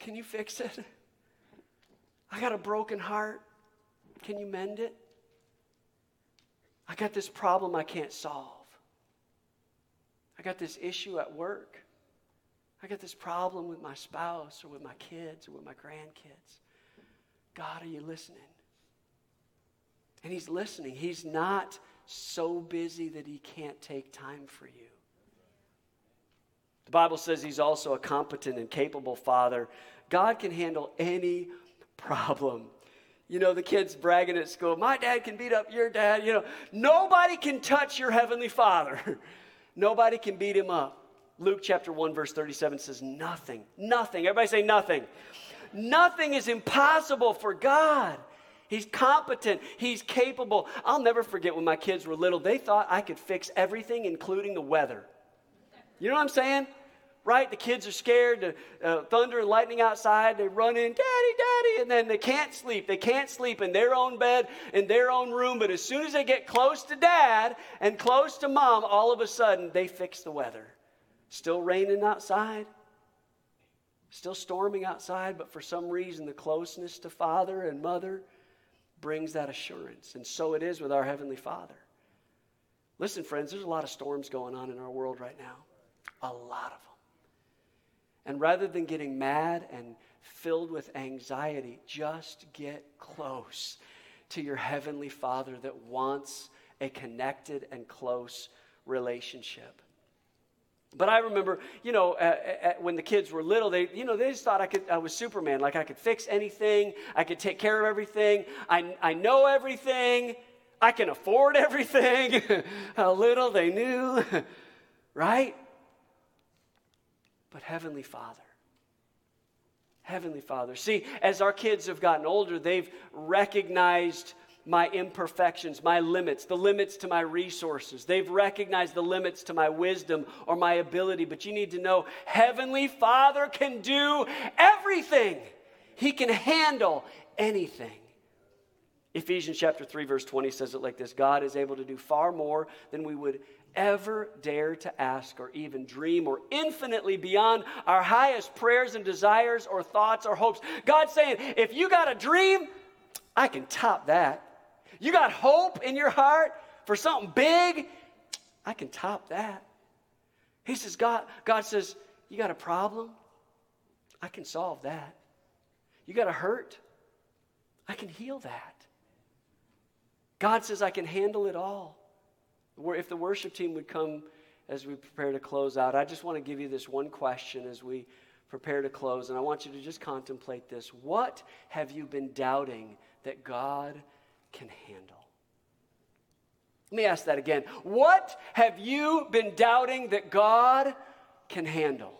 Can you fix it? I got a broken heart. Can you mend it? I got this problem I can't solve. I got this issue at work. I got this problem with my spouse or with my kids or with my grandkids. God, are you listening? And He's listening. He's not so busy that he can't take time for you. The Bible says he's also a competent and capable father. God can handle any problem. You know, the kids bragging at school, my dad can beat up your dad. You know, nobody can touch your heavenly father, nobody can beat him up. Luke chapter 1, verse 37 says, Nothing, nothing. Everybody say nothing. Nothing is impossible for God. He's competent. He's capable. I'll never forget when my kids were little, they thought I could fix everything, including the weather. You know what I'm saying? Right? The kids are scared, the uh, thunder and lightning outside. They run in, Daddy, Daddy, and then they can't sleep. They can't sleep in their own bed, in their own room. But as soon as they get close to dad and close to mom, all of a sudden they fix the weather. Still raining outside, still storming outside, but for some reason the closeness to father and mother brings that assurance. And so it is with our Heavenly Father. Listen, friends, there's a lot of storms going on in our world right now. A lot of them. And rather than getting mad and filled with anxiety, just get close to your Heavenly Father that wants a connected and close relationship. But I remember, you know, uh, uh, when the kids were little, they, you know, they just thought I could, I was Superman. Like I could fix anything, I could take care of everything, I, I know everything, I can afford everything. How little they knew, right? But Heavenly Father, Heavenly Father. See, as our kids have gotten older, they've recognized my imperfections, my limits, the limits to my resources. They've recognized the limits to my wisdom or my ability. But you need to know Heavenly Father can do everything, He can handle anything. Ephesians chapter 3, verse 20 says it like this God is able to do far more than we would ever dare to ask or even dream or infinitely beyond our highest prayers and desires or thoughts or hopes. God's saying, if you got a dream, I can top that. You got hope in your heart for something big? I can top that. He says, God, God says, You got a problem? I can solve that. You got a hurt? I can heal that. God says, I can handle it all. If the worship team would come as we prepare to close out, I just want to give you this one question as we prepare to close, and I want you to just contemplate this. What have you been doubting that God can handle. Let me ask that again. What have you been doubting that God can handle?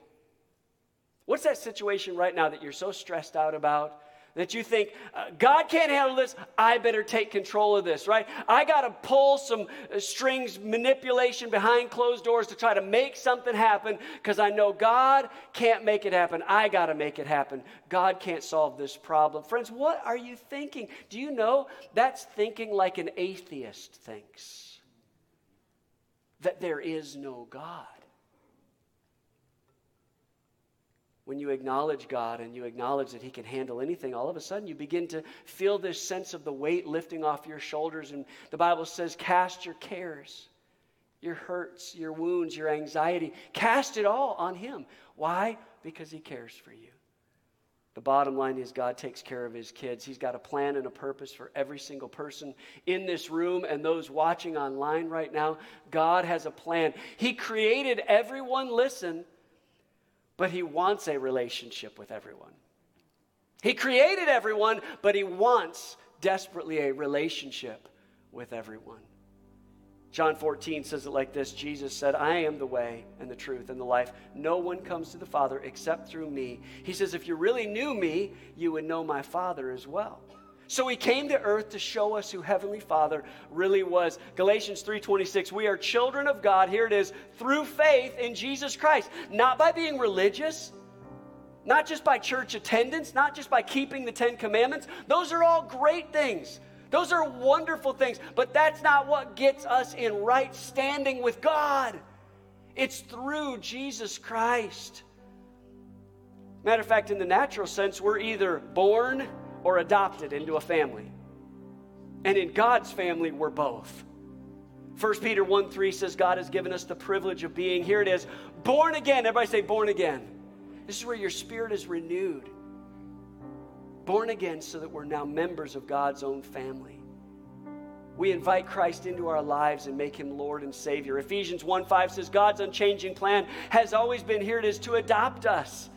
What's that situation right now that you're so stressed out about, That you think, uh, God can't handle this, I better take control of this, right? I got to pull some uh, strings, manipulation behind closed doors to try to make something happen because I know God can't make it happen. I got to make it happen. God can't solve this problem. Friends, what are you thinking? Do you know that's thinking like an atheist thinks? That there is no God. When you acknowledge God and you acknowledge that He can handle anything, all of a sudden you begin to feel this sense of the weight lifting off your shoulders. And the Bible says, Cast your cares, your hurts, your wounds, your anxiety, cast it all on Him. Why? Because He cares for you. The bottom line is God takes care of his kids. He's got a plan and a purpose for every single person in this room and those watching online right now. God has a plan. He created everyone, listen, but he wants a relationship with everyone. He created everyone, but he wants desperately a relationship with everyone. John 14 says it like this Jesus said, I am the way and the truth and the life. No one comes to the Father except through me. He says, if you really knew me, you would know my Father as well. So he came to earth to show us who heavenly Father really was. Galatians 3:26, we are children of God, here it is, through faith in Jesus Christ, not by being religious, not just by church attendance, not just by keeping the 10 commandments. Those are all great things. Those are wonderful things, but that's not what gets us in right standing with God. It's through Jesus Christ. Matter of fact, in the natural sense, we're either born or adopted into a family. And in God's family, we're both. 1 Peter 1 3 says, God has given us the privilege of being, here it is, born again. Everybody say, born again. This is where your spirit is renewed. Born again so that we're now members of God's own family. We invite Christ into our lives and make him Lord and Savior. Ephesians 1 5 says, God's unchanging plan has always been, here it is, to adopt us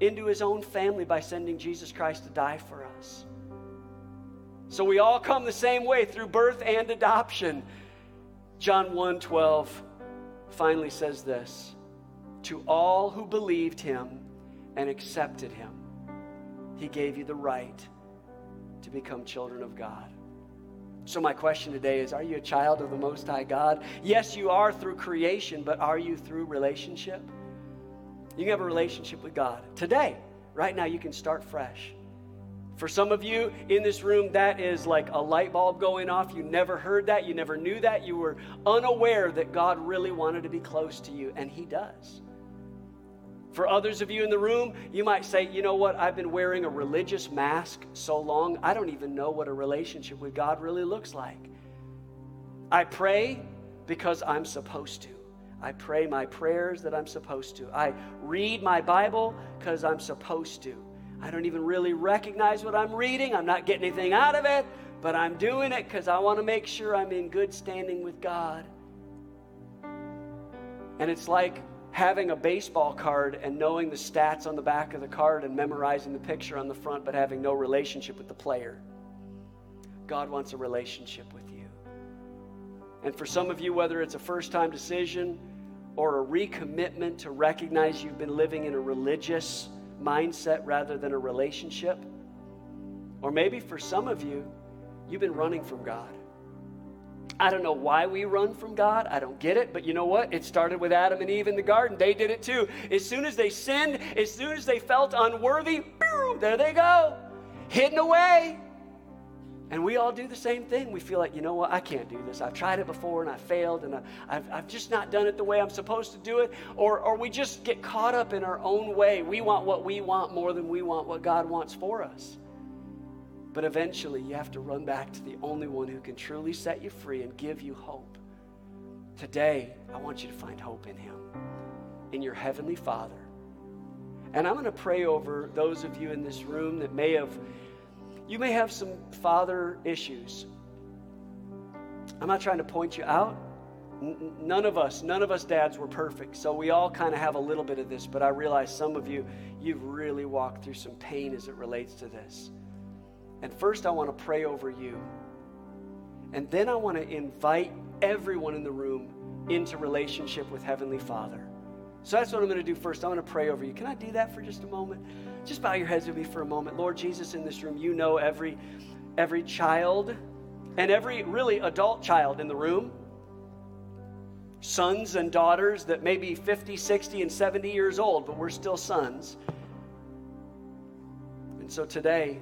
into his own family by sending Jesus Christ to die for us. So we all come the same way through birth and adoption. John 1 12 finally says this To all who believed him and accepted him, he gave you the right to become children of God. So, my question today is Are you a child of the Most High God? Yes, you are through creation, but are you through relationship? You can have a relationship with God. Today, right now, you can start fresh. For some of you in this room, that is like a light bulb going off. You never heard that. You never knew that. You were unaware that God really wanted to be close to you, and He does. For others of you in the room, you might say, you know what? I've been wearing a religious mask so long, I don't even know what a relationship with God really looks like. I pray because I'm supposed to. I pray my prayers that I'm supposed to. I read my Bible because I'm supposed to. I don't even really recognize what I'm reading. I'm not getting anything out of it, but I'm doing it because I want to make sure I'm in good standing with God. And it's like having a baseball card and knowing the stats on the back of the card and memorizing the picture on the front, but having no relationship with the player. God wants a relationship with. And for some of you, whether it's a first time decision or a recommitment to recognize you've been living in a religious mindset rather than a relationship, or maybe for some of you, you've been running from God. I don't know why we run from God. I don't get it. But you know what? It started with Adam and Eve in the garden. They did it too. As soon as they sinned, as soon as they felt unworthy, boom, there they go, hidden away. And we all do the same thing. We feel like, you know what, I can't do this. I've tried it before and I failed and I've, I've just not done it the way I'm supposed to do it. Or, or we just get caught up in our own way. We want what we want more than we want what God wants for us. But eventually, you have to run back to the only one who can truly set you free and give you hope. Today, I want you to find hope in Him, in your Heavenly Father. And I'm going to pray over those of you in this room that may have you may have some father issues. I'm not trying to point you out. None of us, none of us dads were perfect. So we all kind of have a little bit of this, but I realize some of you, you've really walked through some pain as it relates to this. And first, I want to pray over you. And then I want to invite everyone in the room into relationship with Heavenly Father. So that's what I'm going to do first. I'm going to pray over you. Can I do that for just a moment? Just bow your heads with me for a moment. Lord Jesus, in this room, you know every every child and every really adult child in the room. Sons and daughters that may be 50, 60, and 70 years old, but we're still sons. And so today,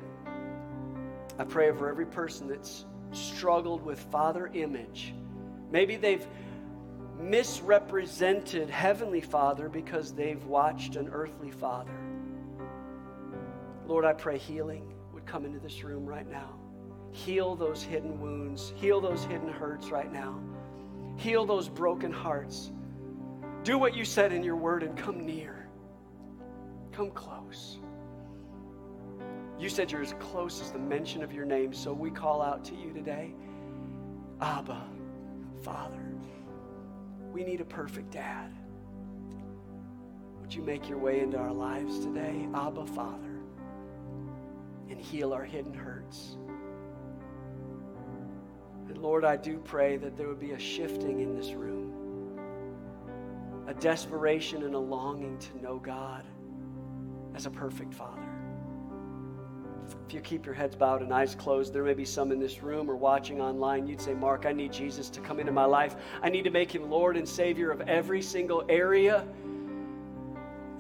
I pray for every person that's struggled with father image. Maybe they've misrepresented Heavenly Father because they've watched an earthly father. Lord, I pray healing would come into this room right now. Heal those hidden wounds, heal those hidden hurts right now, heal those broken hearts. Do what you said in your word and come near, come close. You said you're as close as the mention of your name, so we call out to you today Abba, Father. We need a perfect dad. Would you make your way into our lives today, Abba, Father, and heal our hidden hurts? And Lord, I do pray that there would be a shifting in this room, a desperation and a longing to know God as a perfect Father. If you keep your heads bowed and eyes closed, there may be some in this room or watching online. You'd say, Mark, I need Jesus to come into my life. I need to make him Lord and Savior of every single area.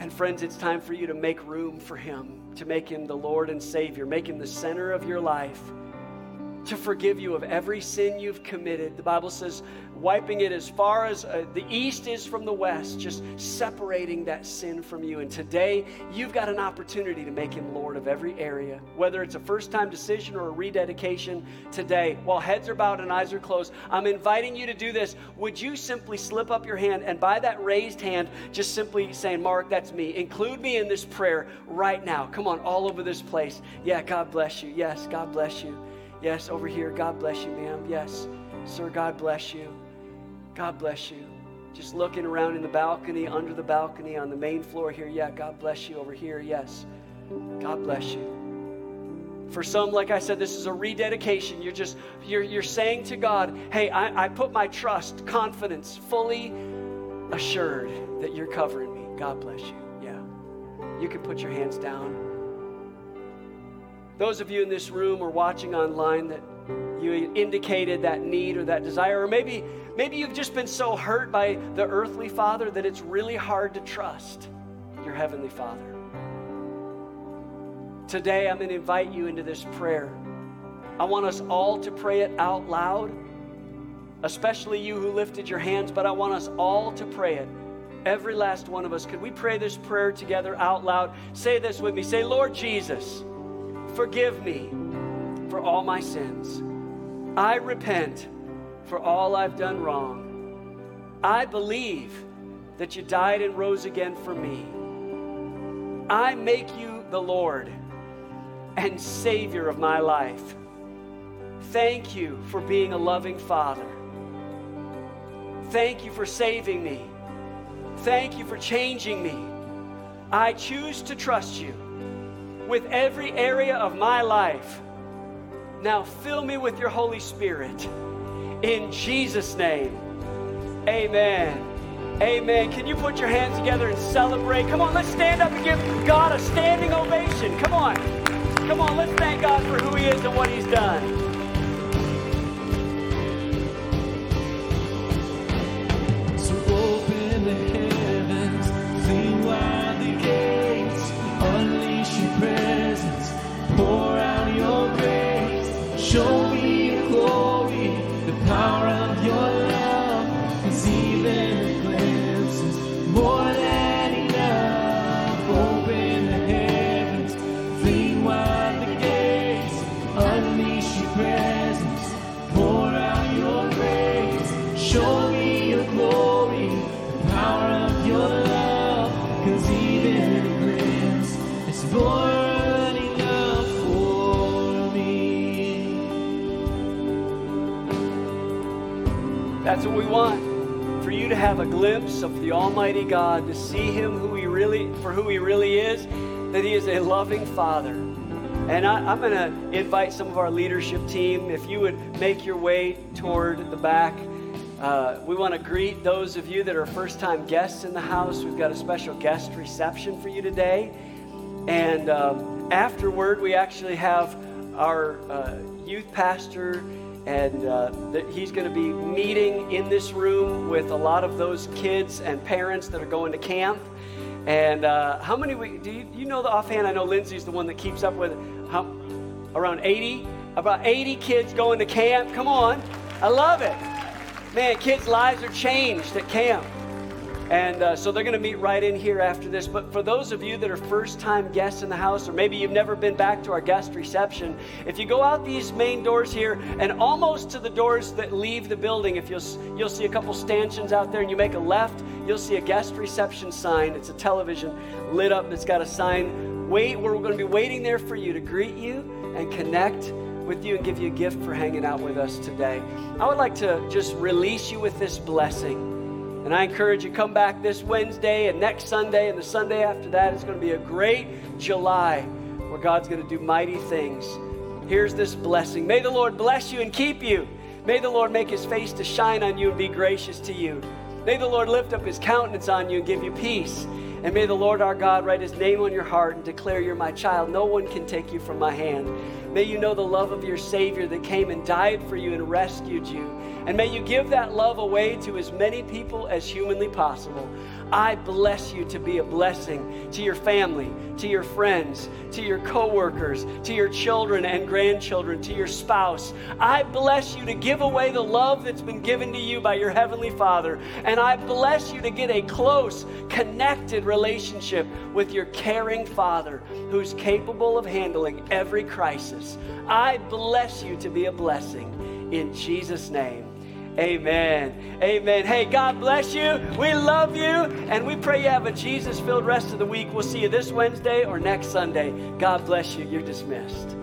And friends, it's time for you to make room for him, to make him the Lord and Savior, make him the center of your life to forgive you of every sin you've committed. The Bible says, wiping it as far as uh, the east is from the west, just separating that sin from you. And today, you've got an opportunity to make him Lord of every area. Whether it's a first time decision or a rededication today, while heads are bowed and eyes are closed, I'm inviting you to do this. Would you simply slip up your hand and by that raised hand, just simply saying, Mark, that's me. Include me in this prayer right now. Come on, all over this place. Yeah, God bless you. Yes, God bless you. Yes, over here. God bless you, ma'am. Yes, sir. God bless you. God bless you. Just looking around in the balcony, under the balcony, on the main floor here. Yeah, God bless you over here. Yes. God bless you. For some, like I said, this is a rededication. You're just you're you're saying to God, hey, I, I put my trust, confidence, fully assured that you're covering me. God bless you. Yeah. You can put your hands down. Those of you in this room or watching online that you indicated that need or that desire, or maybe, maybe you've just been so hurt by the earthly father that it's really hard to trust your heavenly father. Today, I'm going to invite you into this prayer. I want us all to pray it out loud, especially you who lifted your hands, but I want us all to pray it. Every last one of us. Could we pray this prayer together out loud? Say this with me. Say, Lord Jesus, forgive me for all my sins. I repent for all I've done wrong. I believe that you died and rose again for me. I make you the Lord and Savior of my life. Thank you for being a loving Father. Thank you for saving me. Thank you for changing me. I choose to trust you with every area of my life. Now fill me with your Holy Spirit. In Jesus' name, amen. Amen. Can you put your hands together and celebrate? Come on, let's stand up and give God a standing ovation. Come on. Come on, let's thank God for who He is and what He's done. That's what we want. For you to have a glimpse of the Almighty God, to see Him who He really for who He really is, that He is a loving Father. And I, I'm going to invite some of our leadership team, if you would make your way toward the back. Uh, we want to greet those of you that are first time guests in the house. We've got a special guest reception for you today. And um, afterward, we actually have our uh, youth pastor, and uh, he's going to be meeting in this room with a lot of those kids and parents that are going to camp. And uh, how many we, do you, you know the offhand? I know Lindsay's the one that keeps up with it. How, around 80? About 80 kids going to camp. Come on. I love it. Man, kids' lives are changed at camp. And uh, so they're going to meet right in here after this. But for those of you that are first time guests in the house, or maybe you've never been back to our guest reception, if you go out these main doors here and almost to the doors that leave the building, if you'll, you'll see a couple stanchions out there and you make a left, you'll see a guest reception sign. It's a television lit up that's got a sign. Wait, we're going to be waiting there for you to greet you and connect with you and give you a gift for hanging out with us today. I would like to just release you with this blessing. And I encourage you come back this Wednesday and next Sunday and the Sunday after that. It's going to be a great July where God's going to do mighty things. Here's this blessing. May the Lord bless you and keep you. May the Lord make his face to shine on you and be gracious to you. May the Lord lift up his countenance on you and give you peace. And may the Lord our God write his name on your heart and declare you're my child. No one can take you from my hand. May you know the love of your Savior that came and died for you and rescued you. And may you give that love away to as many people as humanly possible. I bless you to be a blessing to your family, to your friends, to your coworkers, to your children and grandchildren, to your spouse. I bless you to give away the love that's been given to you by your heavenly Father. And I bless you to get a close, connected relationship with your caring Father who's capable of handling every crisis. I bless you to be a blessing in Jesus' name. Amen. Amen. Hey, God bless you. We love you. And we pray you have a Jesus filled rest of the week. We'll see you this Wednesday or next Sunday. God bless you. You're dismissed.